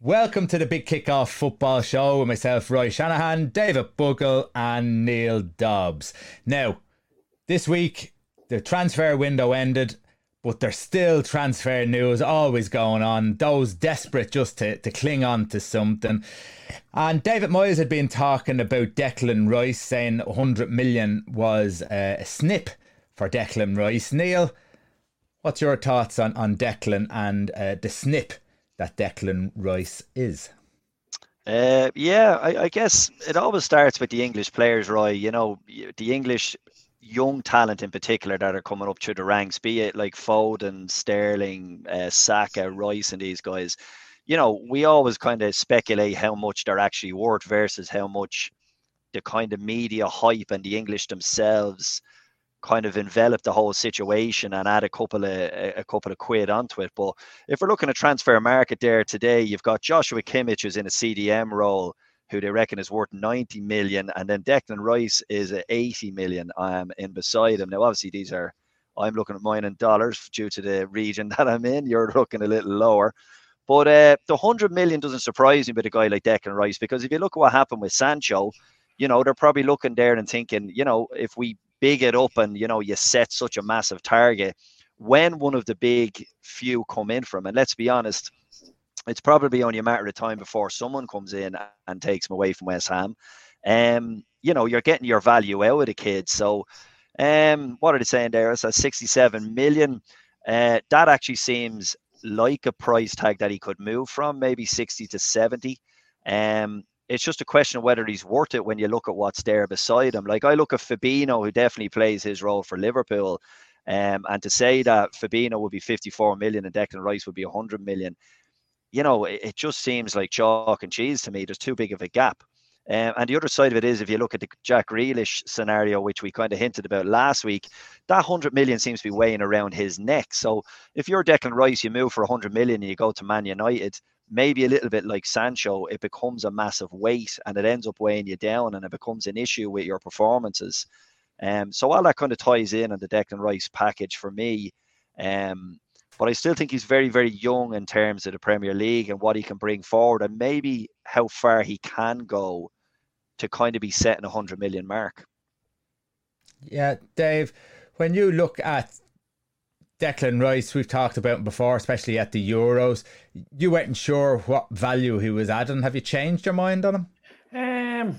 Welcome to the Big Kickoff Football Show with myself, Roy Shanahan, David Buggle, and Neal Dobbs. Now, this week, the transfer window ended, but there's still transfer news always going on. Those desperate just to, to cling on to something. And David Moyes had been talking about Declan Rice, saying 100 million was uh, a snip for Declan Rice. Neal, what's your thoughts on, on Declan and uh, the snip that Declan Rice is? Uh, yeah, I, I, guess it always starts with the English players, Roy. You know, the English young talent in particular that are coming up through the ranks, be it like Foden, Sterling, uh, Saka, Rice, and these guys. You know, we always kind of speculate how much they're actually worth versus how much the kind of media hype and the English themselves kind of envelop the whole situation and add a couple of a couple of quid onto it. But if we're looking at transfer market there today, you've got Joshua Kimmich who's in a CDM role, who they reckon is worth 90 million, and then Declan Rice is at 80 million um, in beside him. Now, obviously, these are I'm looking at mine in dollars due to the region that I'm in. You're looking a little lower. But uh, the 100 million doesn't surprise me with a guy like Declan Rice because if you look at what happened with Sancho, you know, they're probably looking there and thinking, you know, if we big it up and you know you set such a massive target when one of the big few come in from and let's be honest it's probably only a matter of time before someone comes in and takes him away from West Ham. Um you know you're getting your value out of the kid. So um what are they saying there? It's a 67 million. Uh that actually seems like a price tag that he could move from maybe 60 to 70 um it's just a question of whether he's worth it when you look at what's there beside him. Like I look at Fabinho, who definitely plays his role for Liverpool, um, and to say that Fabinho would be 54 million and Declan Rice would be 100 million, you know, it, it just seems like chalk and cheese to me. There's too big of a gap. Um, and the other side of it is, if you look at the Jack Grealish scenario, which we kind of hinted about last week, that 100 million seems to be weighing around his neck. So if you're Declan Rice, you move for 100 million and you go to Man United, maybe a little bit like Sancho, it becomes a massive weight and it ends up weighing you down and it becomes an issue with your performances. Um, so all that kind of ties in on the Declan Rice package for me. Um, but I still think he's very, very young in terms of the Premier League and what he can bring forward and maybe how far he can go to kind of be setting a hundred million mark. Yeah, Dave, when you look at Declan Rice, we've talked about him before, especially at the Euros. You weren't sure what value he was adding. Have you changed your mind on him? Um,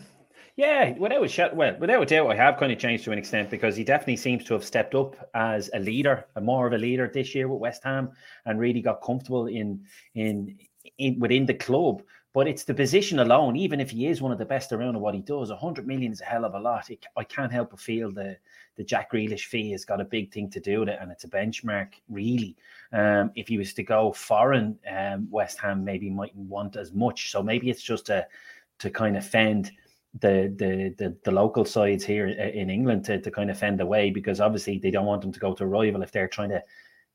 yeah, without a shot, well, without a doubt, I have kind of changed to an extent because he definitely seems to have stepped up as a leader, a more of a leader this year with West Ham, and really got comfortable in in, in within the club. But it's the position alone, even if he is one of the best around at what he does, a 100 million is a hell of a lot. It, I can't help but feel the the Jack Grealish fee has got a big thing to do with it, and it's a benchmark, really. Um, if he was to go foreign, um, West Ham maybe mightn't want as much. So maybe it's just a, to kind of fend the the the, the local sides here in England to, to kind of fend away because obviously they don't want them to go to a rival if they're trying to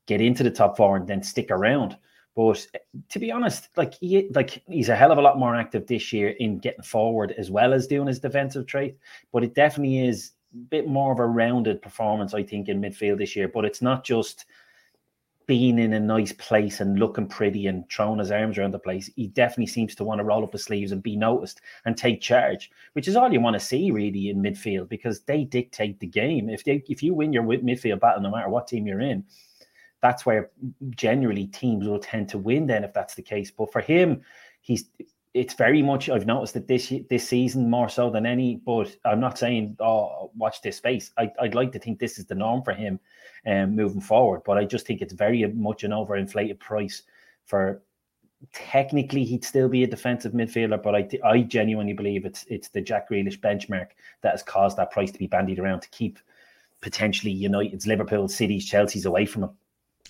get into the top four and then stick around. But eh, to be honest, like he like he's a hell of a lot more active this year in getting forward as well as doing his defensive trait. But it definitely is a bit more of a rounded performance, I think, in midfield this year. But it's not just being in a nice place and looking pretty and throwing his arms around the place. He definitely seems to want to roll up his sleeves and be noticed and take charge, which is all you want to see really in midfield because they dictate the game. If they if you win your midfield battle, no matter what team you're in, that's where generally teams will tend to win. Then, if that's the case, but for him, he's it's very much I've noticed that this this season more so than any. But I'm not saying oh watch this space. I, would like to think this is the norm for him, um, moving forward. But I just think it's very much an overinflated price for. Technically, he'd still be a defensive midfielder, but I I genuinely believe it's it's the Jack Grealish benchmark that has caused that price to be bandied around to keep potentially United's, Liverpool, City's, Chelsea's away from him.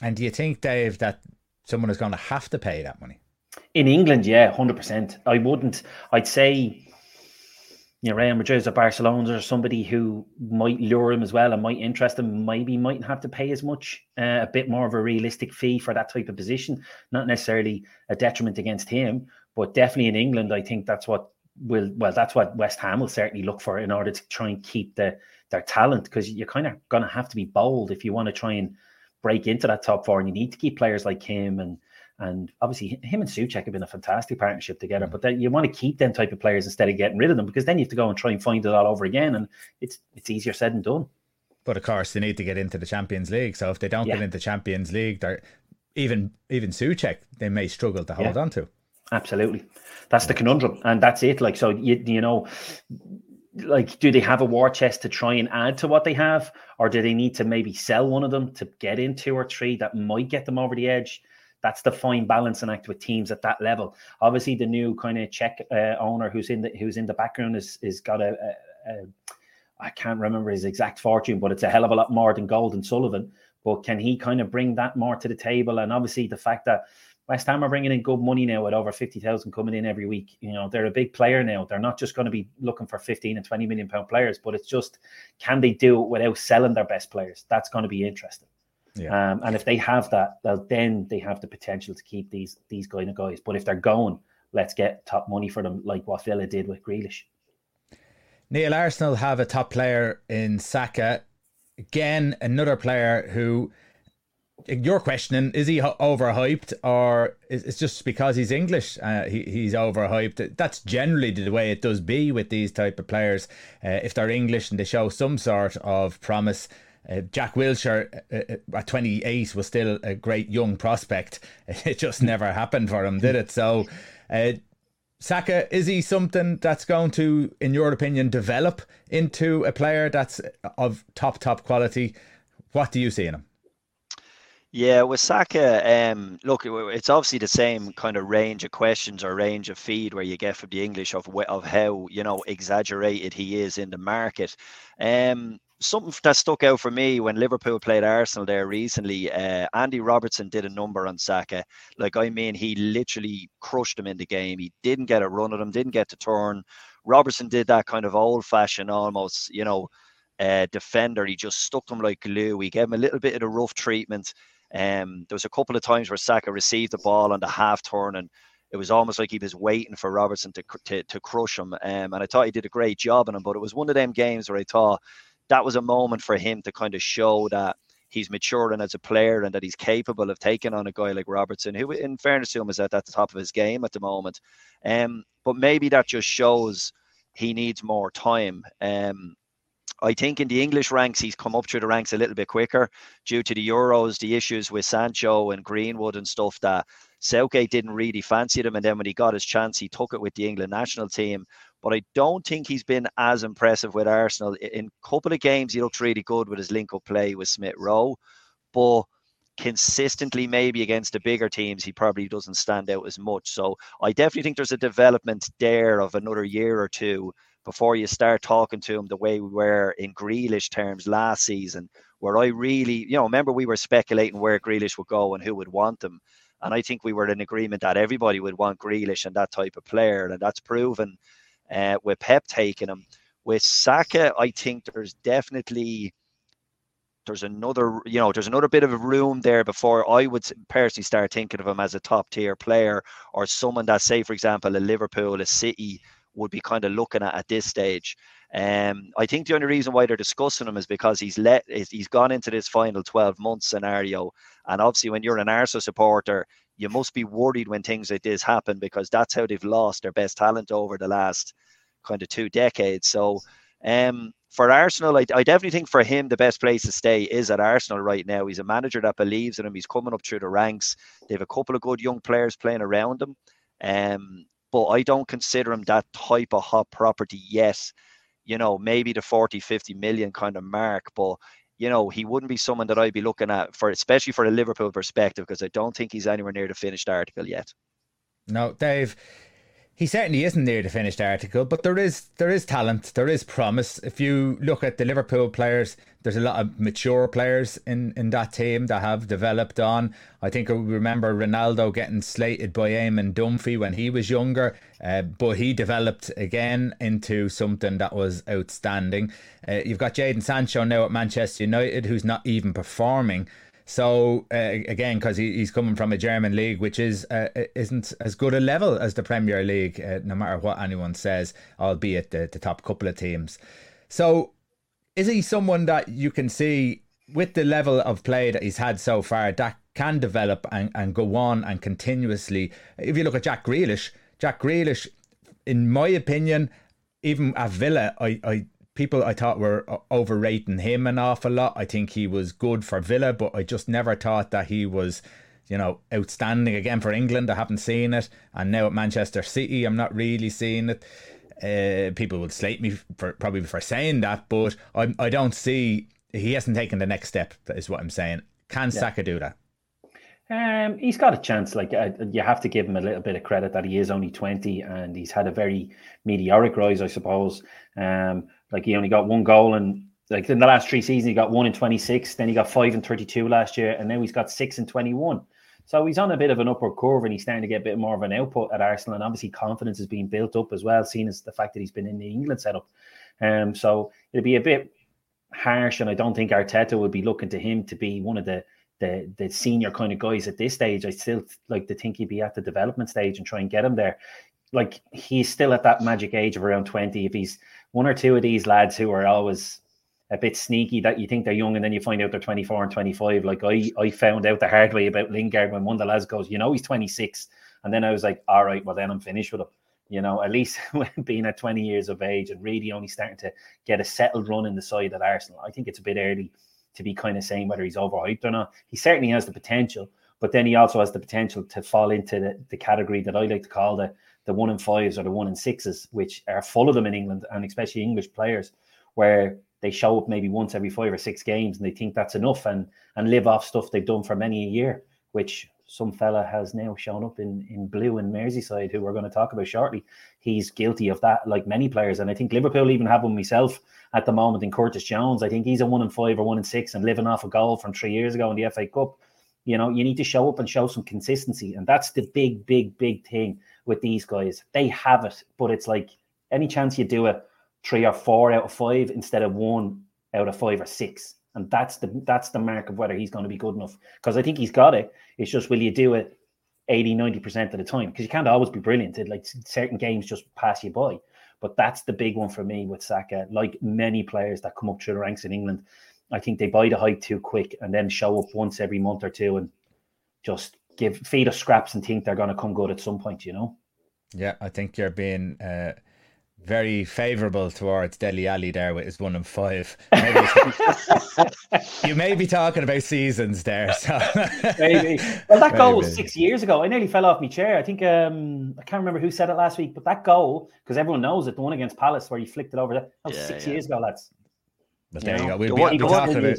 And do you think, Dave, that someone is going to have to pay that money? In England, yeah, hundred percent. I wouldn't. I'd say you know, Real Madrid or Barcelona or somebody who might lure him as well and might interest him, maybe mightn't have to pay as much, uh, a bit more of a realistic fee for that type of position. Not necessarily a detriment against him, but definitely in England, I think that's what will well, that's what West Ham will certainly look for in order to try and keep the their talent because you're kind of going to have to be bold if you want to try and break into that top four, and you need to keep players like him and and obviously, him and Soucek have been a fantastic partnership together. Mm. But then you want to keep them type of players instead of getting rid of them because then you have to go and try and find it all over again, and it's it's easier said than done. But of course, they need to get into the Champions League. So if they don't yeah. get into Champions League, they're even even Soucek they may struggle to hold yeah. on to. Absolutely, that's the conundrum, and that's it. Like so, you you know, like do they have a war chest to try and add to what they have, or do they need to maybe sell one of them to get in two or three that might get them over the edge? That's the fine balancing act with teams at that level. Obviously, the new kind of Czech uh, owner who's in the who's in the background is is got a, a, a I can't remember his exact fortune, but it's a hell of a lot more than Gold Sullivan. But can he kind of bring that more to the table? And obviously, the fact that West Ham are bringing in good money now with over 50,000 coming in every week. You know, they're a big player now. They're not just going to be looking for 15 and 20 million pound players, but it's just can they do it without selling their best players? That's going to be interesting. Yeah. Um, and if they have that, then they have the potential to keep these these kind of guys. But if they're going, let's get top money for them, like what Villa did with Grealish. Neal Arsenal have a top player in Saka. Again, another player who you're questioning is he overhyped or is it's just because he's English uh, he, he's overhyped that's generally the way it does be with these type of players uh, if they're English and they show some sort of promise uh, Jack Wilshere uh, uh, at 28 was still a great young prospect. It just never happened for him, did it? So, uh, Saka, is he something that's going to, in your opinion, develop into a player that's of top, top quality? What do you see in him? Yeah, with Saka, um, look, it's obviously the same kind of range of questions or range of feed where you get from the English of of how you know exaggerated he is in the market. Um, something that stuck out for me when Liverpool played Arsenal there recently. Uh, Andy Robertson did a number on Saka. Like I mean, he literally crushed him in the game. He didn't get a run at him, didn't get to turn. Robertson did that kind of old-fashioned, almost, you know, uh, defender. He just stuck him like glue. He gave him a little bit of the rough treatment. Um, there was a couple of times where Saka received the ball on the half turn and it was almost like he was waiting for Robertson to to, to crush him. Um, and I thought he did a great job on him, but it was one of them games where I thought that was a moment for him to kind of show that he's maturing as a player and that he's capable of taking on a guy like Robertson, who, in fairness to him, is at, at the top of his game at the moment. Um, but maybe that just shows he needs more time. Um, I think in the English ranks, he's come up through the ranks a little bit quicker due to the Euros, the issues with Sancho and Greenwood and stuff that Southgate didn't really fancy him. And then when he got his chance, he took it with the England national team but I don't think he's been as impressive with Arsenal. In a couple of games, he looked really good with his link up play with Smith Rowe, but consistently, maybe against the bigger teams, he probably doesn't stand out as much. So I definitely think there's a development there of another year or two before you start talking to him the way we were in Grealish terms last season, where I really, you know, remember we were speculating where Grealish would go and who would want him. And I think we were in agreement that everybody would want Grealish and that type of player. And that's proven uh, with Pep taking him. With Saka, I think there's definitely there's another you know there's another bit of room there before I would personally start thinking of him as a top tier player or someone that say for example a Liverpool a City would be kind of looking at at this stage. Um, I think the only reason why they're discussing him is because he's let he's gone into this final 12 month scenario, and obviously when you're an Arsenal supporter, you must be worried when things like this happen because that's how they've lost their best talent over the last kind of two decades. So um, for Arsenal, I, I, definitely think for him the best place to stay is at Arsenal right now. He's a manager that believes in him. He's coming up through the ranks. They have a couple of good young players playing around him. Um, but I don't consider him that type of hot property yet. You know, maybe the 40, 50 million kind of mark, but you know, he wouldn't be someone that I'd be looking at for, especially for a Liverpool perspective, because I don't think he's anywhere near the finished article yet. No, Dave, he certainly isn't near the finished article, but there is there is talent, there is promise. If you look at the Liverpool players, there's a lot of mature players in, in that team that have developed on. I think we remember Ronaldo getting slated by Eamon Dunphy when he was younger, uh, but he developed again into something that was outstanding. Uh, you've got Jadon Sancho now at Manchester United, who's not even performing. So uh, again, because he, he's coming from a German league, which is uh, isn't as good a level as the Premier League, uh, no matter what anyone says, albeit the, the top couple of teams. So is he someone that you can see with the level of play that he's had so far that can develop and, and go on and continuously? If you look at Jack Grealish, Jack Grealish, in my opinion, even at Villa, I, I people I thought were overrating him an awful lot. I think he was good for Villa, but I just never thought that he was, you know, outstanding again for England. I haven't seen it, and now at Manchester City, I'm not really seeing it. Uh, people would slate me for probably for saying that, but I I don't see he hasn't taken the next step. That is what I'm saying. Can yeah. Saka do that? Um, he's got a chance. Like uh, you have to give him a little bit of credit that he is only twenty and he's had a very meteoric rise, I suppose. Um, like he only got one goal and like in the last three seasons he got one in twenty six, then he got five and thirty two last year, and now he's got six and twenty one. So he's on a bit of an upward curve and he's starting to get a bit more of an output at Arsenal. And obviously confidence is being built up as well, seeing as the fact that he's been in the England setup. Um, so it'd be a bit harsh, and I don't think Arteta would be looking to him to be one of the the the senior kind of guys at this stage. I still like to think he'd be at the development stage and try and get him there. Like he's still at that magic age of around 20. If he's one or two of these lads who are always a bit sneaky that you think they're young and then you find out they're 24 and 25. Like I, I found out the hard way about Lingard when one of the lads goes, you know, he's 26. And then I was like, all right, well, then I'm finished with him. You know, at least being at 20 years of age and really only starting to get a settled run in the side at Arsenal, I think it's a bit early to be kind of saying whether he's overhyped or not. He certainly has the potential, but then he also has the potential to fall into the, the category that I like to call the the one in fives or the one in sixes, which are full of them in England and especially English players, where they show up maybe once every five or six games and they think that's enough and and live off stuff they've done for many a year, which some fella has now shown up in in blue in Merseyside, who we're going to talk about shortly. He's guilty of that, like many players, and I think Liverpool even have one myself at the moment in Curtis Jones. I think he's a one in five or one in six and living off a goal from three years ago in the FA Cup. You know, you need to show up and show some consistency, and that's the big, big, big thing with these guys. They have it, but it's like any chance you do it three or four out of five instead of one out of five or six. And that's the that's the mark of whether he's going to be good enough. Because I think he's got it. It's just will you do it 80, 90% of the time? Because you can't always be brilliant. It, like certain games just pass you by. But that's the big one for me with Saka. Like many players that come up through the ranks in England, I think they buy the hype too quick and then show up once every month or two and just give feed us scraps and think they're going to come good at some point, you know? Yeah, I think you're being uh, very favourable towards Dele Alli there with his one and five. you may be talking about seasons there. So. Maybe. Well, that goal was six years ago. I nearly fell off my chair. I think um, I can't remember who said it last week, but that goal, because everyone knows it, the one against Palace where he flicked it over, that was yeah, six yeah. years ago, lads. But there you, know? you go. We'll the be, talking about.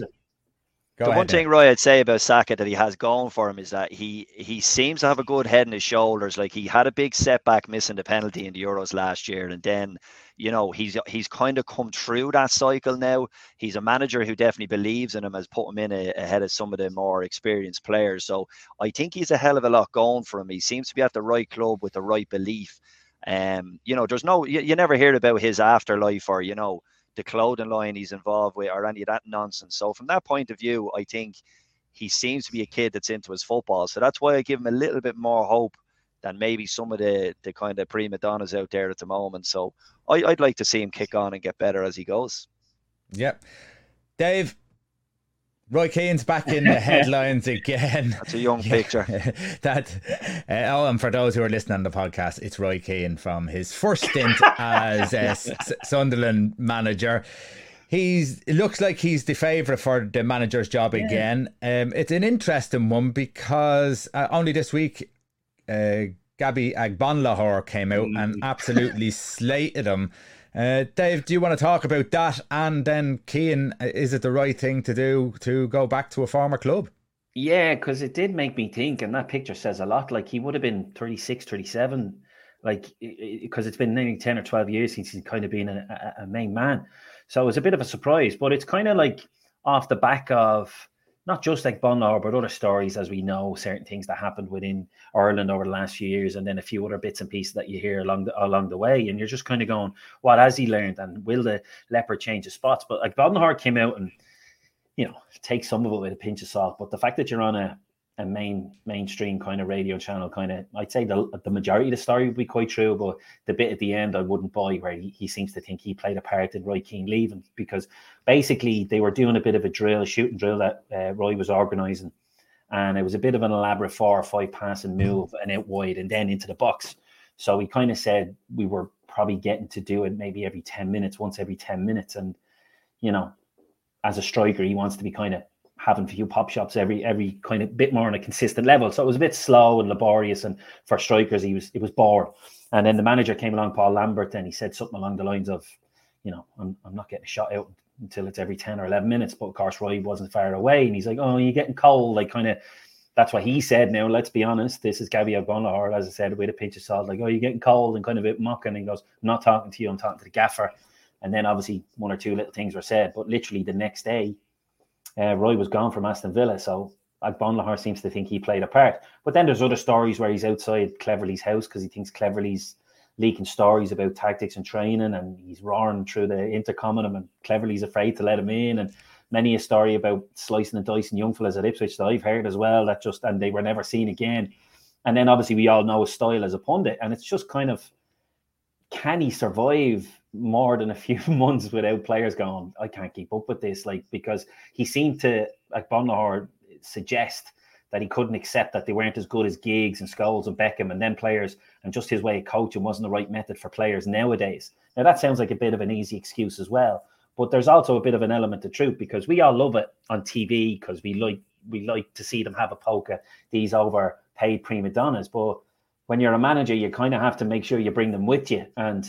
Go the ahead, one thing, Roy, I'd say about Saka that he has going for him is that he he seems to have a good head in his shoulders. Like he had a big setback missing the penalty in the Euros last year, and then you know he's he's kind of come through that cycle now. He's a manager who definitely believes in him, has put him in a, ahead of some of the more experienced players. So I think he's a hell of a lot going for him. He seems to be at the right club with the right belief. Um, you know, there's no you, you never hear about his afterlife or you know the clothing line he's involved with or any of that nonsense. So from that point of view, I think he seems to be a kid that's into his football. So that's why I give him a little bit more hope than maybe some of the the kind of prima donnas out there at the moment. So I, would like to see him kick on and get better as he goes. Yep. Dave, Roy Keane's back in the headlines again. That's a young picture. that uh, oh, and for those who are listening on the podcast, it's Roy Keane from his first stint as a S- Sunderland manager. He's it looks like he's the favourite for the manager's job yeah. again. Um, it's an interesting one because uh, only this week, uh, Gabby Agbonlahor came out and absolutely slated him uh, Dave, do you want to talk about that? And then, Keane, is it the right thing to do to go back to a former club? Yeah, because it did make me think, and that picture says a lot. Like he would have been 36, 37 like because it's been nearly 10 or 12 years since he's kind of been a, a main man. So it was a bit of a surprise, but it's kind of like off the back of not just Agbonlahor, but other stories, as we know, certain things that happened within Ireland over the last few years, and then a few other bits and pieces that you hear along the along the way, and you're just kind of going, "What has he learned?" And will the leopard change his spots? But Agbonlahor came out and you know take some of it with a pinch of salt. But the fact that you're on a a main mainstream kind of radio channel kind of I'd say the the majority of the story would be quite true, but the bit at the end I wouldn't buy where he, he seems to think he played a part in Roy Keane leaving because basically they were doing a bit of a drill, a shooting drill that uh, Roy was organising, and it was a bit of an elaborate four or five pass passing move and out wide and then into the box. So he kind of said we were probably getting to do it maybe every ten minutes, once every ten minutes, and you know, as a striker he wants to be kind of having a few pop shops every every kind of bit more on a consistent level. So it was a bit slow and laborious, and for strikers, he was it was bored. And then the manager came along, Paul Lambert, and he said something along the lines of, you know, I'm, I'm not getting a shot out until it's every 10 or 11 minutes. But of course, Roy wasn't far away. And he's like, oh, you're getting cold. Like, kind of, that's what he said. Now, let's be honest. This is Gabby Agbonlahor, as I said, with a pinch of salt. Like, oh, you're getting cold and kind of a bit mocking. And he goes, I'm not talking to you. I'm talking to the gaffer. And then obviously one or two little things were said. But literally the next day, uh, Roy was gone from Aston Villa, so Agbonlahor seems to think he played a part. But then there's other stories where he's outside Cleverley's house because he thinks Cleverley's leaking stories about tactics and training, and he's roaring through the intercom at him, and Cleverley's afraid to let him in, and many a story about slicing and dicing young fellas at Ipswich that I've heard as well. That just and they were never seen again. And then obviously we all know his style as a pundit, and it's just kind of can he survive more than a few months without players going, I can't keep up with this. Like, because he seemed to, Agbonlahor, suggest that he couldn't accept that they weren't as good as Giggs and Scholes and Beckham and then players, and just his way of coaching wasn't the right method for players nowadays. Now, that sounds like a bit of an easy excuse as well. But there's also a bit of an element of truth because we all love it on TV because we like we like to see them have a poke at these overpaid prima donnas. But when you're a manager, you kind of have to make sure you bring them with you. And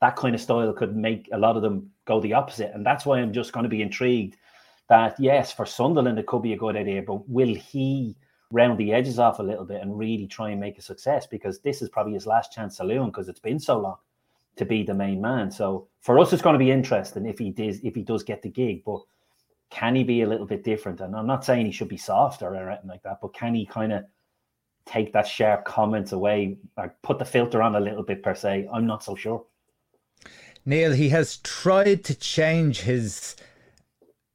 that kind of style could make a lot of them go the opposite. And that's why I'm just going to be intrigued that, yes, for Sunderland, it could be a good idea, but will he round the edges off a little bit and really try and make a success? Because this is probably his last chance saloon because it's been so long to be the main man. So for us, it's going to be interesting if he does if he does get the gig. But can he be a little bit different? And I'm not saying he should be soft or anything like that, but can he kind of take that sharp comments away or put the filter on a little bit per se? I'm not so sure. Neal, he has tried to change his,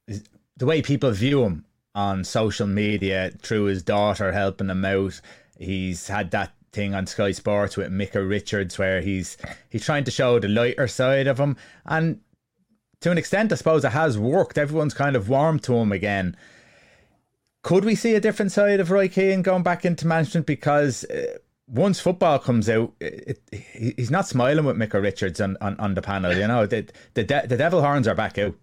his the way people view him on social media through his daughter helping him out. He's had that thing on Sky Sports with Micah Richards where he's he's trying to show the lighter side of him and to an extent I suppose it has worked everyone's kind of warmed to him again could we see a different side of Roy Keane going back into management because uh, once football comes out, it, it, he's not smiling with Micah Richards on, on, on the panel. You know, the the, de- the devil horns are back out.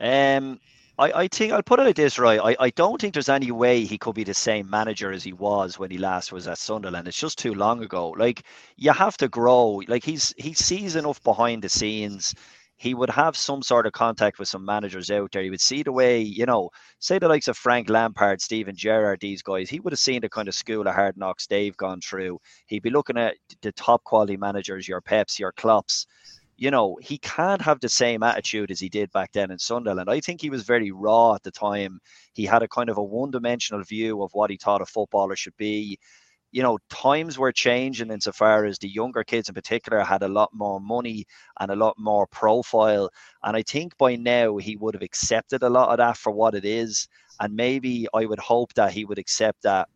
Um, I, I think I'll put it like this, right? I, I don't think there's any way he could be the same manager as he was when he last was at Sunderland. It's just too long ago. Like you have to grow. Like he's he sees enough behind the scenes he would have some sort of contact with some managers out there. He would see the way, you know, say the likes of Frank Lampard, Steven Gerrard, these guys, he would have seen the kind of school of hard knocks they've gone through. He'd be looking at the top quality managers, your Peps, your Klopps. You know, he can't have the same attitude as he did back then in Sunderland. I think he was very raw at the time. He had a kind of a one dimensional view of what he thought a footballer should be you know, times were changing insofar as the younger kids in particular had a lot more money and a lot more profile. And I think by now he would have accepted a lot of that for what it is. And maybe I would hope that he would accept that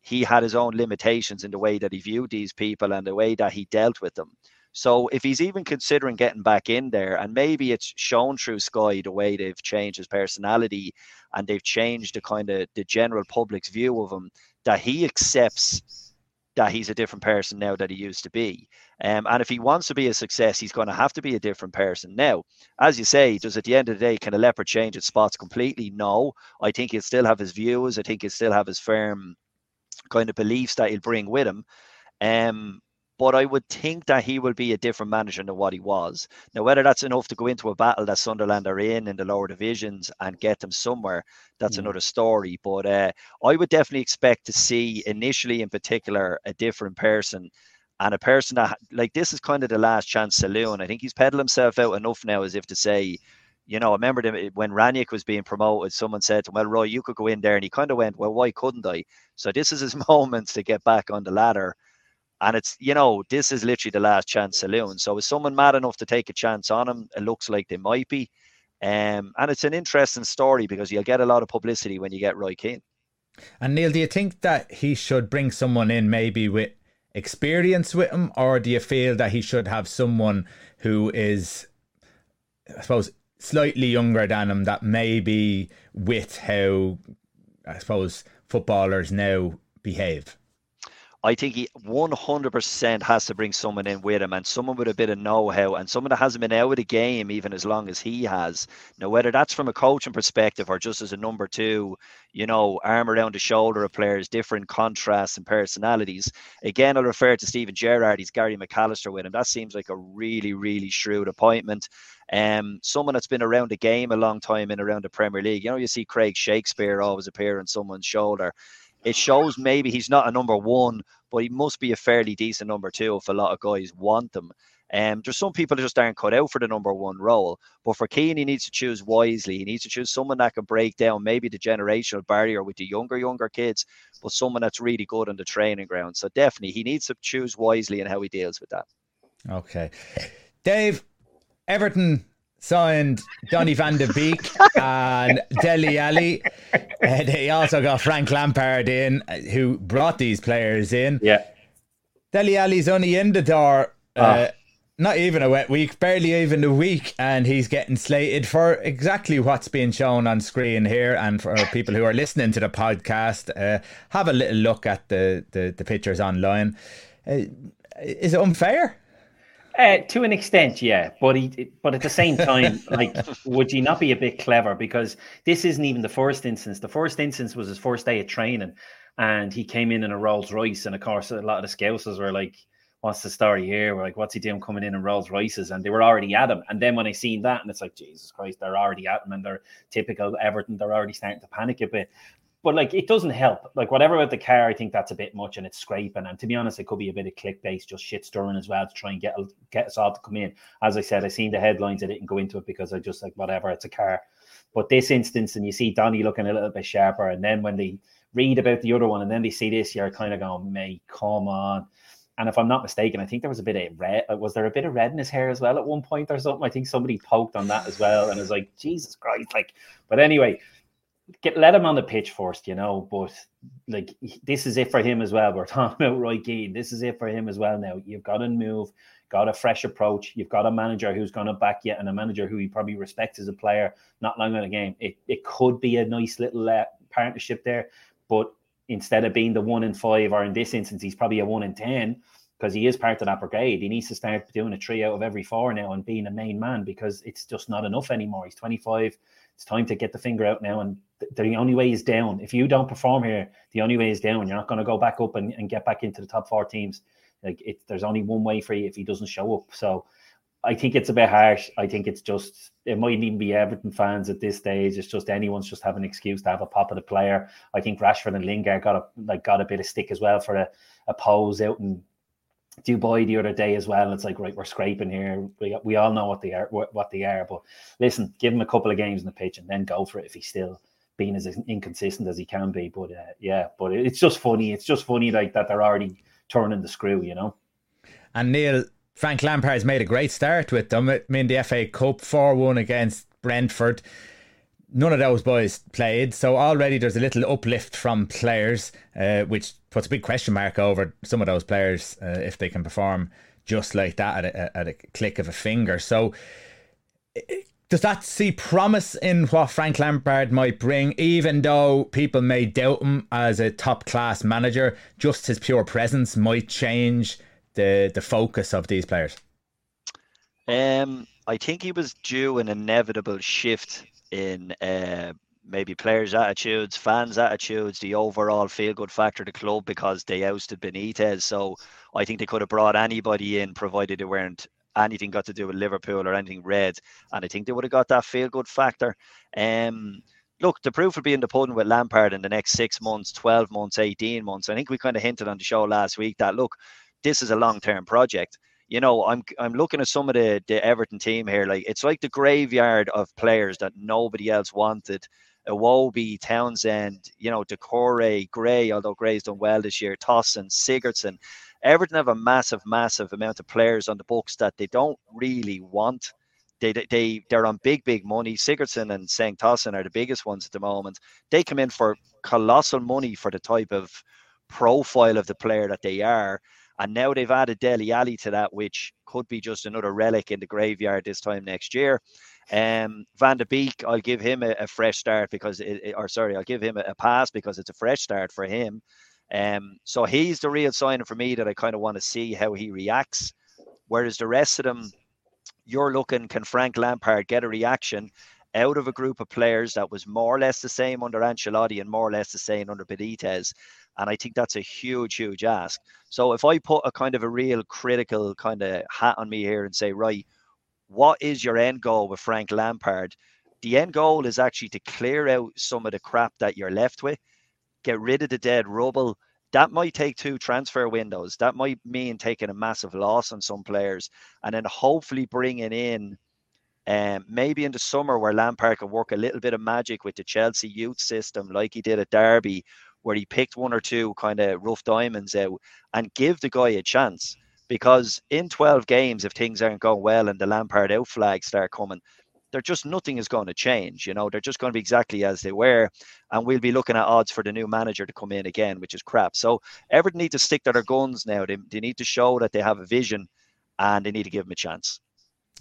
he had his own limitations in the way that he viewed these people and the way that he dealt with them. So if he's even considering getting back in there, and maybe it's shown through Sky the way they've changed his personality and they've changed the kind of the general public's view of him, that he accepts that he's a different person now that he used to be. Um, and if he wants to be a success, he's going to have to be a different person. Now, as you say, does at the end of the day, can a leopard change its spots completely? No. I think he'll still have his views. I think he'll still have his firm kind of beliefs that he'll bring with him. Um, but I would think that he will be a different manager than what he was. Now, whether that's enough to go into a battle that Sunderland are in in the lower divisions and get them somewhere, that's mm. another story. But uh, I would definitely expect to see initially, in particular, a different person and a person that like this is kind of the last chance saloon. I think he's peddled himself out enough now, as if to say, you know, I remember when Rangnick was being promoted, someone said to him, Well, Roy, you could go in there. And he kind of went, Well, why couldn't I? So this is his moment to get back on the ladder. And it's, you know, this is literally the last chance saloon. So is someone mad enough to take a chance on him? It looks like they might be. Um, and it's an interesting story because you'll get a lot of publicity when you get Roy Keane. And Neal, do you think that he should bring someone in maybe with experience with him, or do you feel that he should have someone who is, I suppose, slightly younger than him that maybe with how I suppose footballers now behave? I think he 100% has to bring someone in with him and someone with a bit of know how and someone that hasn't been out of the game even as long as he has. Now, whether that's from a coaching perspective or just as a number two, you know, arm around the shoulder of players, different contrasts and personalities. Again, I'll refer to Steven Gerrard. He's Gary McAllister with him. That seems like a really, really shrewd appointment. Um, someone that's been around the game a long time and around the Premier League. You know, you see Craig Shakespeare always appear on someone's shoulder it shows maybe he's not a number one, but he must be a fairly decent number two if a lot of guys want them. Um, there's some people that just aren't cut out for the number one role. But for Keane, he needs to choose wisely. He needs to choose someone that can break down maybe the generational barrier with the younger, younger kids, but someone that's really good on the training ground. So definitely, he needs to choose wisely in how he deals with that. Okay. Dave, Everton signed Donny van de Beek and Dele Alli. Uh, they also got Frank Lampard in, uh, who brought these players in. Yeah. Dele Alli's only in the door. Uh, oh. Not even a wet week, barely even a week, and he's getting slated for exactly what's being shown on screen here. And for people who are listening to the podcast, uh, have a little look at the the, the pictures online. Uh, is it unfair? Uh, to an extent, yeah, but he, but at the same time, like, would you not be a bit clever? Because this isn't even the first instance. The first instance was his first day of training, and he came in in a Rolls Royce, and of course, a lot of the Scousers were like, "What's the story here?" We're like, "What's he doing coming in in Rolls Royces?" And they were already at him. And then when I seen that, and it's like, Jesus Christ, they're already at him, and they're typical Everton. They're already starting to panic a bit but like it doesn't help. Like whatever about the car, I think that's a bit much and it's scraping. And to be honest, it could be a bit of clickbait, just shit stirring as well to try and get get us all to come in. As I said, I seen the headlines. I didn't go into it because I just like whatever. It's a car. But this instance, and you see Donny looking a little bit sharper, and then when they read about the other one, and then they see this, you're kind of going, "Mate, come on." And if I'm not mistaken, I think there was a bit of red. Uh, was there a bit of red in his hair as well at one point or something? I think somebody poked on that as well, and it's like Jesus Christ, like. But anyway, get let him on the pitch first, you know. But like this is it for him as well. We're talking about Roy Keane. This is it for him as well. Now you've got to move, got a fresh approach. You've got a manager who's going to back you, and a manager who he probably respects as a player. Not long in the game, it it could be a nice little uh, partnership there. But instead of being the one in five, or in this instance, he's probably a one in ten because he is part of that brigade. He needs to start doing a three out of every four now and being a main man because it's just not enough anymore. He's 25. It's time to get the finger out now and the only way is down. If you don't perform here, the only way is down. You're not going to go back up and, and get back into the top four teams. Like it, there's only one way for you if he doesn't show up. So I think it's a bit harsh. I think it's just it might even be Everton fans at this stage. It's just anyone's just having an excuse to have a pop at a player. I think Rashford and Lingard got a like got a bit of stick as well for a, a pose out in Dubai the other day as well. It's like right, we're scraping here. We, we all know what they are, what, what they are. But listen, give him a couple of games in the pitch and then go for it if he's still being as inconsistent as he can be. But uh, yeah, but it's just funny. It's just funny like that they're already turning the screw, you know. And Neal Frank Lampard's made a great start with them. I mean, the FA Cup four one against Brentford. None of those boys played, so already there's a little uplift from players, uh, which puts a big question mark over some of those players uh, if they can perform just like that at a, at a click of a finger. So does that see promise in what Frank Lampard might bring, even though people may doubt him as a top class manager? Just his pure presence might change the the focus of these players. Um, I think he was due an inevitable shift in uh, maybe players' attitudes, fans' attitudes, the overall feel good factor of the club because they ousted Benitez. So I think they could have brought anybody in provided they weren't anything got to do with Liverpool or anything red. And I think they would have got that feel good factor. Um, look, the proof will be in the pudding with Lampard in the next six months, 12 months, 18 months. I think we kind of hinted on the show last week that, look, this is a long term project. You know, I'm I'm looking at some of the, the Everton team here. Like it's like the graveyard of players that nobody else wanted. Iwobi, Townsend, you know, Doucouré, Gray, although Gray's done well this year, Tosun, Sigurdsson. Everton have a massive, massive amount of players on the books that they don't really want. They, they they're on big big money. Sigurdsson and St. Tosun are the biggest ones at the moment. They come in for colossal money for the type of profile of the player that they are. And now they've added Dele Alli to that, which could be just another relic in the graveyard this time next year. Um, Van de Beek, I'll give him a, a fresh start because, it, or sorry, I'll give him a, a, pass because it's a fresh start for him. Um, so he's the real sign for me that I kind of want to see how he reacts. Whereas the rest of them, you're looking, can Frank Lampard get a reaction out of a group of players that was more or less the same under Ancelotti and more or less the same under Benitez? And I think that's a huge, huge ask. So if I put a kind of a real critical kind of hat on me here and say, right, what is your end goal with Frank Lampard? The end goal is actually to clear out some of the crap that you're left with, get rid of the dead rubble, that might take two transfer windows. That might mean taking a massive loss on some players and then hopefully bringing in um, maybe in the summer where Lampard can work a little bit of magic with the Chelsea youth system like he did at Derby, where he picked one or two kind of rough diamonds out and give the guy a chance. Because in 12 games, if things aren't going well and the Lampard out flags start coming, they're just nothing is going to change. You know, they're just going to be exactly as they were, and we'll be looking at odds for the new manager to come in again, which is crap. So Everton need to stick to their guns now. They, they need to show that they have a vision, and they need to give them a chance.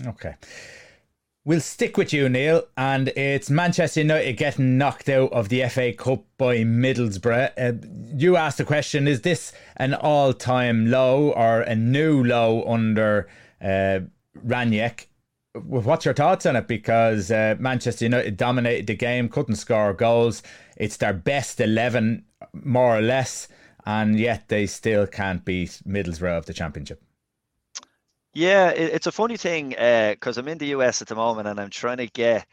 Okay. We'll stick with you, Neal, and it's Manchester United getting knocked out of the FA Cup by Middlesbrough. Uh, you asked the question: Is this an all-time low or a new low under uh, Rangnick? what's your thoughts on it? Because uh, Manchester United dominated the game, couldn't score goals. It's their best 11, more or less, and yet they still can't beat Middlesbrough of the Championship. Yeah, it's a funny thing because uh, I'm in the US at the moment and I'm trying to get.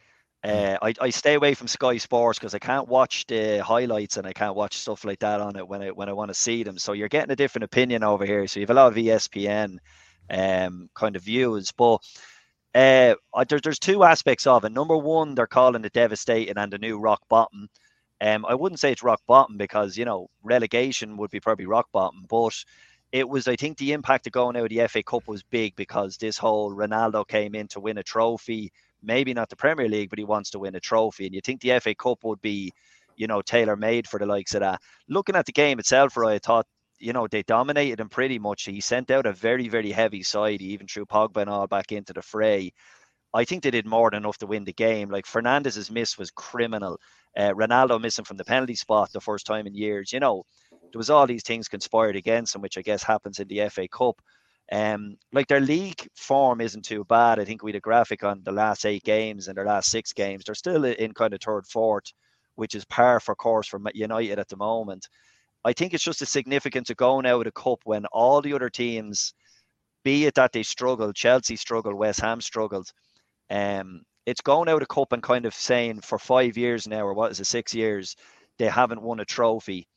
Uh, I, I stay away from Sky Sports because I can't watch the highlights and I can't watch stuff like that on it when I when I want to see them. So you're getting a different opinion over here. So you have a lot of ESPN um, kind of views, but uh, there, there's two aspects of it. Number one, they're calling it devastating and the new rock bottom. Um, I wouldn't say it's rock bottom because you know relegation would be probably rock bottom, but it was. I think the impact of going out of the FA Cup was big because this whole Ronaldo came in to win a trophy, maybe not the Premier League, but he wants to win a trophy, and you think the FA Cup would be, you know, tailor made for the likes of that. Looking at the game itself, Roy, I thought you know, they dominated him pretty much. He sent out a very, very heavy side. He even threw Pogba and all back into the fray. I think they did more than enough to win the game. Like Fernandes's miss was criminal. Uh, Ronaldo missing from the penalty spot the first time in years. You know, there was all these things conspired against him, which I guess happens in the FA Cup. Um, like their league form isn't too bad. I think we had a graphic on the last eight games and their last six games. They're still in kind of third, fourth, which is par for course for United at the moment. I think it's just the significance of going out of the cup when all the other teams, be it that they struggled, Chelsea struggled, West Ham struggled. Um, it's going out of cup and kind of saying for five years now, or what is it, six years, they haven't won a trophy.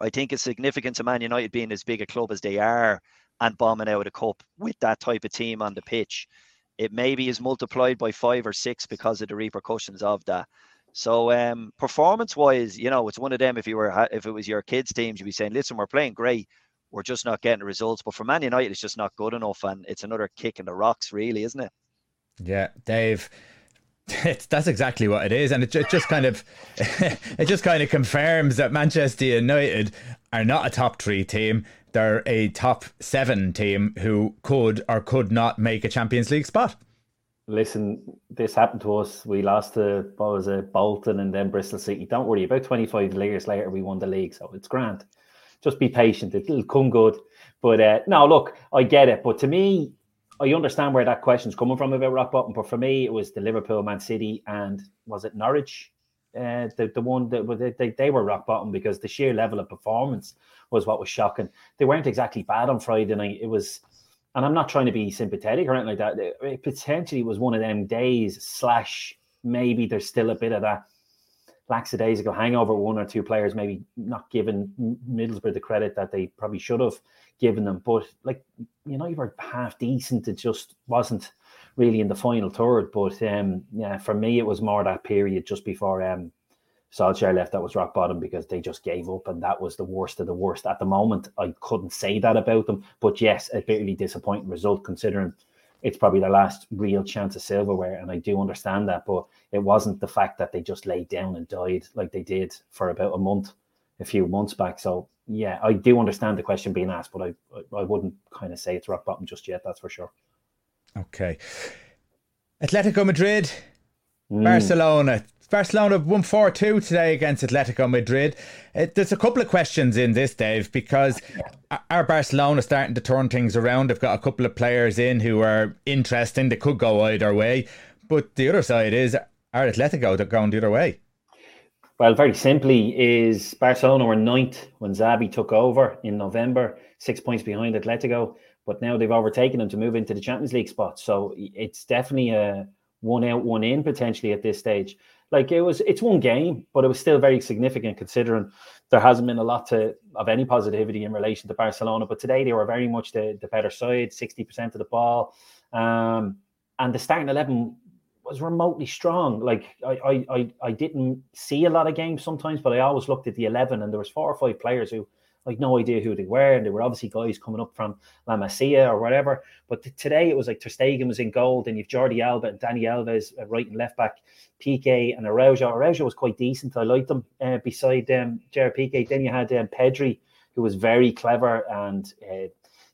I think it's significant to Man United being as big a club as they are and bombing out the cup with that type of team on the pitch. It maybe is multiplied by five or six because of the repercussions of that. So um, performance wise, you know, it's one of them. If you were if it was your kids' teams, you'd be saying, "Listen, we're playing great, we're just not getting results." But for Man United, it's just not good enough, and it's another kick in the rocks, really, isn't it? Yeah, Dave. It's, that's exactly what it is, and it, it just kind of it just kind of confirms that Manchester United are not a top three team. They're a top seven team who could or could not make a Champions League spot listen, this happened to us. We lost to what was it, Bolton and then Bristol City. Don't worry, about 25 years later, we won the league, so it's grand. Just be patient, it'll come good. But uh, look, I get it. But to me, I understand where that question's coming from about rock bottom. But for me, it was the Liverpool, Man City, and was it Norwich? uh, the the one that they, they were rock bottom because the sheer level of performance was what was shocking. They weren't exactly bad on Friday night. It was, and I'm not trying to be sympathetic or anything like that. It, it potentially was one of them days slash maybe there's still a bit of that lackadaisical hangover. One or two players maybe not giving Middlesbrough the credit that they probably should have given them, but like you know, you were half decent. It just wasn't really in the final third. But um, yeah, for me, it was more that period just before um, Solskjaer left that was rock bottom because they just gave up, and that was the worst of the worst. At the moment, I couldn't say that about them, but yes, a bitterly disappointing result considering it's probably their last real chance of silverware, and I do understand that. But it wasn't the fact that they just laid down and died like they did for about a month, a few months back. So yeah, I do understand the question being asked, but I I wouldn't kind of say it's rock bottom just yet. That's for sure. Okay. Atletico Madrid, mm. Barcelona. Barcelona won 4 2 today against Atletico Madrid. It, uh, there's a couple of questions in this, Dave, because are Barcelona starting to turn things around? They've got a couple of players in who are interesting. They could go either way. But the other side is, are Atletico going the other way? Well, very simply, is Barcelona were ninth when Xavi took over in November, six points behind Atletico but now they've overtaken them to move into the Champions League spot. So it's definitely a one out, one in potentially at this stage. Like it was, it's one game, but it was still very significant considering there hasn't been a lot to, of any positivity in relation to Barcelona. But today they were very much the, the better side, sixty percent of the ball, um, and the starting eleven was remotely strong. Like I, I, I didn't see a lot of games sometimes, but I always looked at the eleven, and there was four or five players who like no idea who they were, and they were obviously guys coming up from La Masia or whatever. But t- today it was like Ter Stegen was in gold, and you've Jordi Alba and Dani Alves uh, right and left back, Piqué and Araujo. Araujo was quite decent. I liked them uh, beside um, Gerard Piqué. Then you had um, Pedri, who was very clever and. Uh,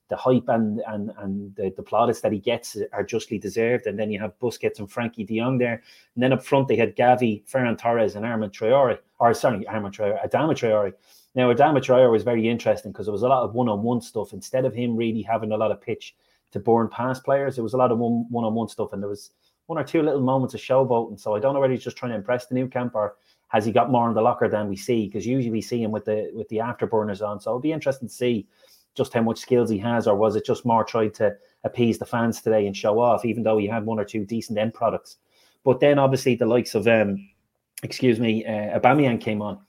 the hype and and and the, the plaudits that he gets are justly deserved. And then you have Busquets and Frenkie De Jong there. And then up front they had Gavi, Ferran Torres, and Armand Traore. Or sorry, Armand Traore, Adama Traore. Now, Adama Traore was very interesting because there was a lot of one-on-one stuff. Instead of him really having a lot of pitch to burn past players, there was a lot of one, one-on-one stuff, and there was one or two little moments of showboating. So I don't know whether he's just trying to impress the Nou Camp or has he got more in the locker than we see? Because usually we see him with the with the afterburners on. So it'll be interesting to see just how much skills he has, or was it just more tried to appease the fans today and show off, even though he had one or two decent end products. But then obviously the likes of um, excuse me, uh, Aubameyang came on.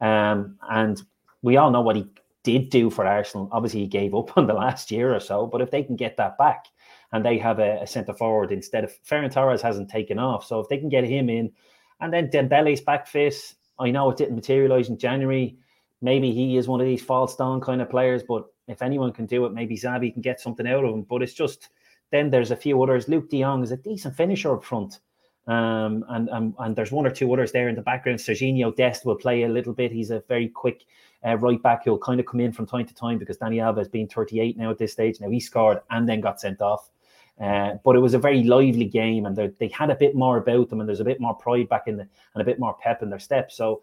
Um, and we all know what he did do for Arsenal. Obviously, he gave up on the last year or so, but if they can get that back and they have a, a centre forward instead of Ferran Torres hasn't taken off, so if they can get him in, and then Dembele's back fit, I know it didn't materialise in January. Maybe he is one of these false down kind of players, but if anyone can do it, maybe Xavi can get something out of him. But it's just then there's a few others. Luuk De Jong is a decent finisher up front. Um, and, and and there's one or two others there in the background. Serginho Dest will play a little bit. He's a very quick uh, right back who'll kind of come in from time to time because Dani Alves has been 38 now at this stage. Now he scored and then got sent off. Uh, but it was a very lively game, and they had a bit more about them, and there's a bit more pride back in the and a bit more pep in their step. So,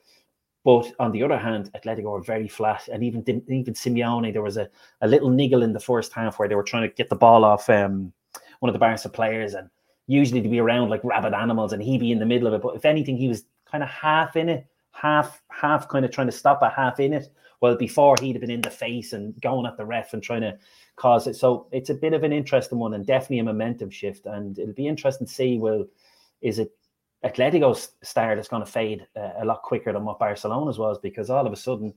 but on the other hand, Atletico were very flat, and even even Simeone, there was a, a little niggle in the first half where they were trying to get the ball off um, one of the Barca players, and usually to be around like rabid animals, and he'd be in the middle of it. But if anything, he was kind of half in it, half half kind of trying to stop a half in it. Well, before he'd have been in the face and going at the ref and trying to cause it. So it's a bit of an interesting one and definitely a momentum shift. And it'll be interesting to see. Well, is it Atletico's star that's going to fade uh, a lot quicker than what Barcelona's was? Because all of a sudden,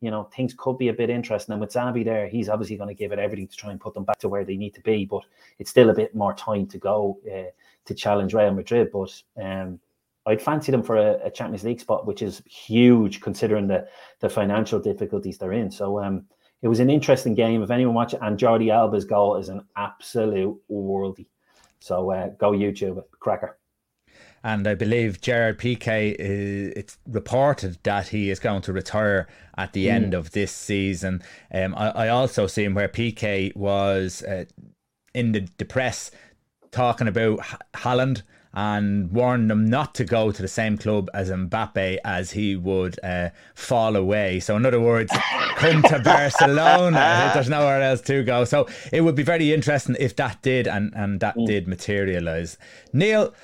you know, things could be a bit interesting. And with Xavi there, he's obviously going to give it everything to try and put them back to where they need to be. But it's still a bit more time to go uh, to challenge Real Madrid. But um, I'd fancy them for a, a, Champions League spot, which is huge considering the the financial difficulties they're in. So um, it was an interesting game. If anyone watched it, and Jordi Alba's goal is an absolute worldie. So uh, go YouTube, cracker. And I believe Gerard Piqué, is, it's reported that he is going to retire at the mm. end of this season. Um, I, I also seen where Piqué was uh, in the, the press talking about Haaland and warned them not to go to the same club as Mbappe as he would uh, fall away. So, in other words, come to Barcelona. There's nowhere else to go. So, it would be very interesting if that did and, and that mm. did materialize. Neal,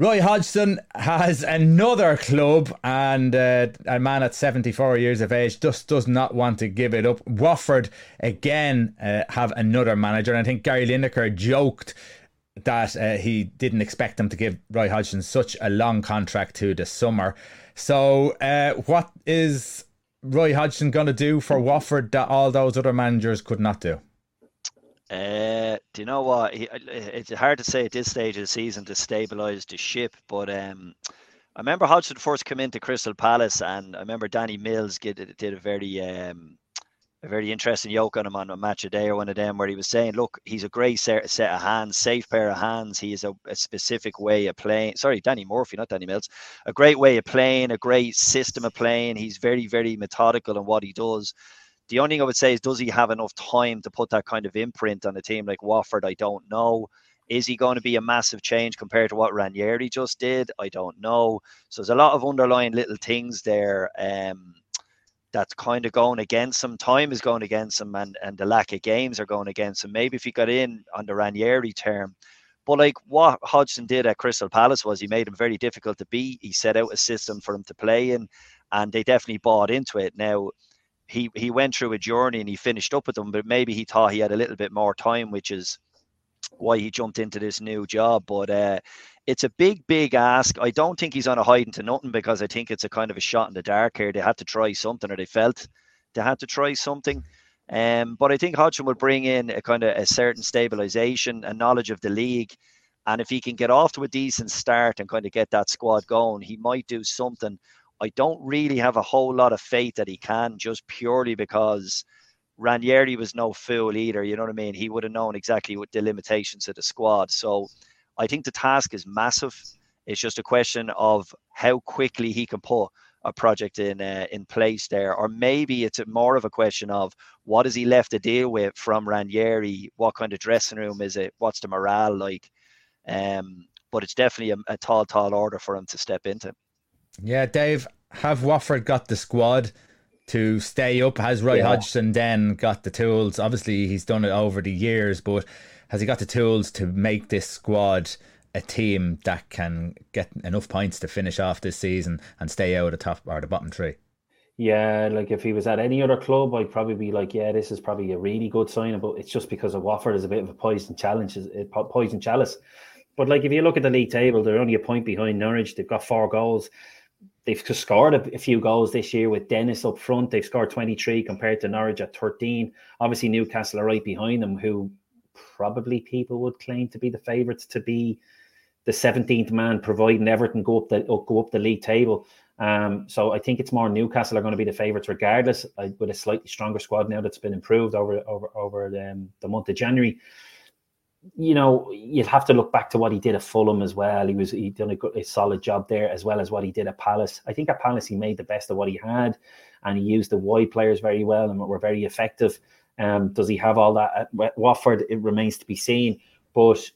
Roy Hodgson has another club, and uh, a man at 74 years of age just does not want to give it up. Watford again uh, have another manager, and I think Gary Lineker joked that uh, he didn't expect them to give Roy Hodgson such a long contract to the summer. So, uh, what is Roy Hodgson going to do for Watford that all those other managers could not do? Uh, do you know what? He, it's hard to say at this stage of the season to stabilise the ship, but um, I remember Hodgson first came into Crystal Palace, and I remember Danny Mills did, did a very um, a very interesting yoke on him on a match a day or one of them where he was saying, look, he's a great set, set of hands, safe pair of hands. He is a, a, specific way of playing. Sorry, Danny Murphy, not Danny Mills. A great way of playing, a great system of playing. He's very, very methodical in what he does. The only thing I would say is, does he have enough time to put that kind of imprint on a team like Watford? I don't know. Is he going to be a massive change compared to what Ranieri just did? I don't know. So there's a lot of underlying little things there. Um, that's kind of going against him. Time is going against him, and, and the lack of games are going against him. Maybe if he got in on the Ranieri term, but like what Hodgson did at Crystal Palace was he made him very difficult to beat. He set out a system for him to play in, and they definitely bought into it. Now he he went through a journey and he finished up with them, but maybe he thought he had a little bit more time, which is why he jumped into this new job. But uh, it's a big, big ask. I don't think he's on a hiding to nothing because I think it's a kind of a shot in the dark here. They had to try something, or they felt they had to try something. Um, but I think Hodgson will bring in a kind of a certain stabilization, a knowledge of the league. And if he can get off to a decent start and kind of get that squad going, he might do something. I don't really have a whole lot of faith that he can, just purely because Ranieri was no fool either. You know what I mean? He would have known exactly what the limitations of the squad. So I think the task is massive. It's just a question of how quickly he can put a project in uh, in place there, or maybe it's more of a question of what is he left to deal with from Ranieri? What kind of dressing room is it? What's the morale like? Um, but it's definitely a, a tall, tall order for him to step into. Yeah, Dave, have Watford got the squad to stay up? Has Roy yeah. Hodgson then got the tools? Obviously, he's done it over the years, but has he got the tools to make this squad a team that can get enough points to finish off this season and stay out of the top or the bottom three? Yeah, like if he was at any other club, I'd probably be like, yeah, this is probably a really good sign. But it's just because of Watford is a bit of a poison challenge, a poison chalice. But like if you look at the league table, they're only a point behind Norwich. They've got four goals. They've scored a, a few goals this year with Dennis up front. They've scored 23 compared to Norwich at 13. Obviously, Newcastle are right behind them, who probably people would claim to be the favourites to be the 17th man, providing Everton go up the go up the league table. Um, so I think it's more Newcastle are going to be the favourites regardless, with a slightly stronger squad now that's been improved over over over the, um, the month of January. You know, you'd have to look back to what he did at Fulham as well. He was he done a, good, a solid job there as well as what he did at Palace. I think at Palace he made the best of what he had, and he used the wide players very well and were very effective. Um, does he have all that at Watford? It remains to be seen. But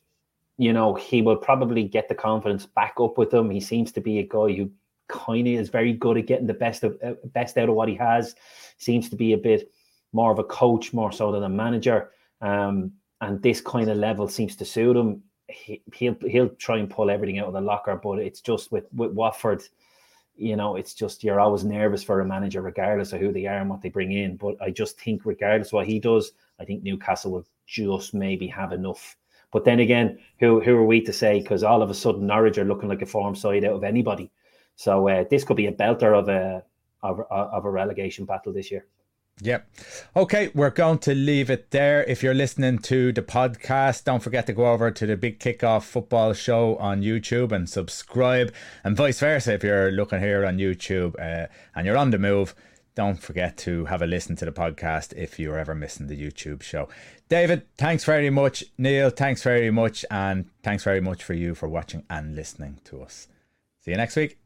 you know, he will probably get the confidence back up with him. He seems to be a guy who kind of is very good at getting the best of uh, best out of what he has. Seems to be a bit more of a coach, more so than a manager. Um, and this kind of level seems to suit him. He, he'll he'll try and pull everything out of the locker, but it's just with with Watford you know, it's just you're always nervous for a manager, regardless of who they are and what they bring in. But I just think, regardless what he does, I think Newcastle will just maybe have enough. But then again, who who are we to say? Because all of a sudden Norwich are looking like a form side out of anybody. So uh, this could be a belter of a of, of a relegation battle this year. Yep. Okay, we're going to leave it there. If you're listening to the podcast, don't forget to go over to the Big Kickoff Football Show on YouTube and subscribe, and vice versa. If you're looking here on YouTube uh, and you're on the move, don't forget to have a listen to the podcast if you're ever missing the YouTube show. David, thanks very much. Neal, thanks very much. And thanks very much for you for watching and listening to us. See you next week.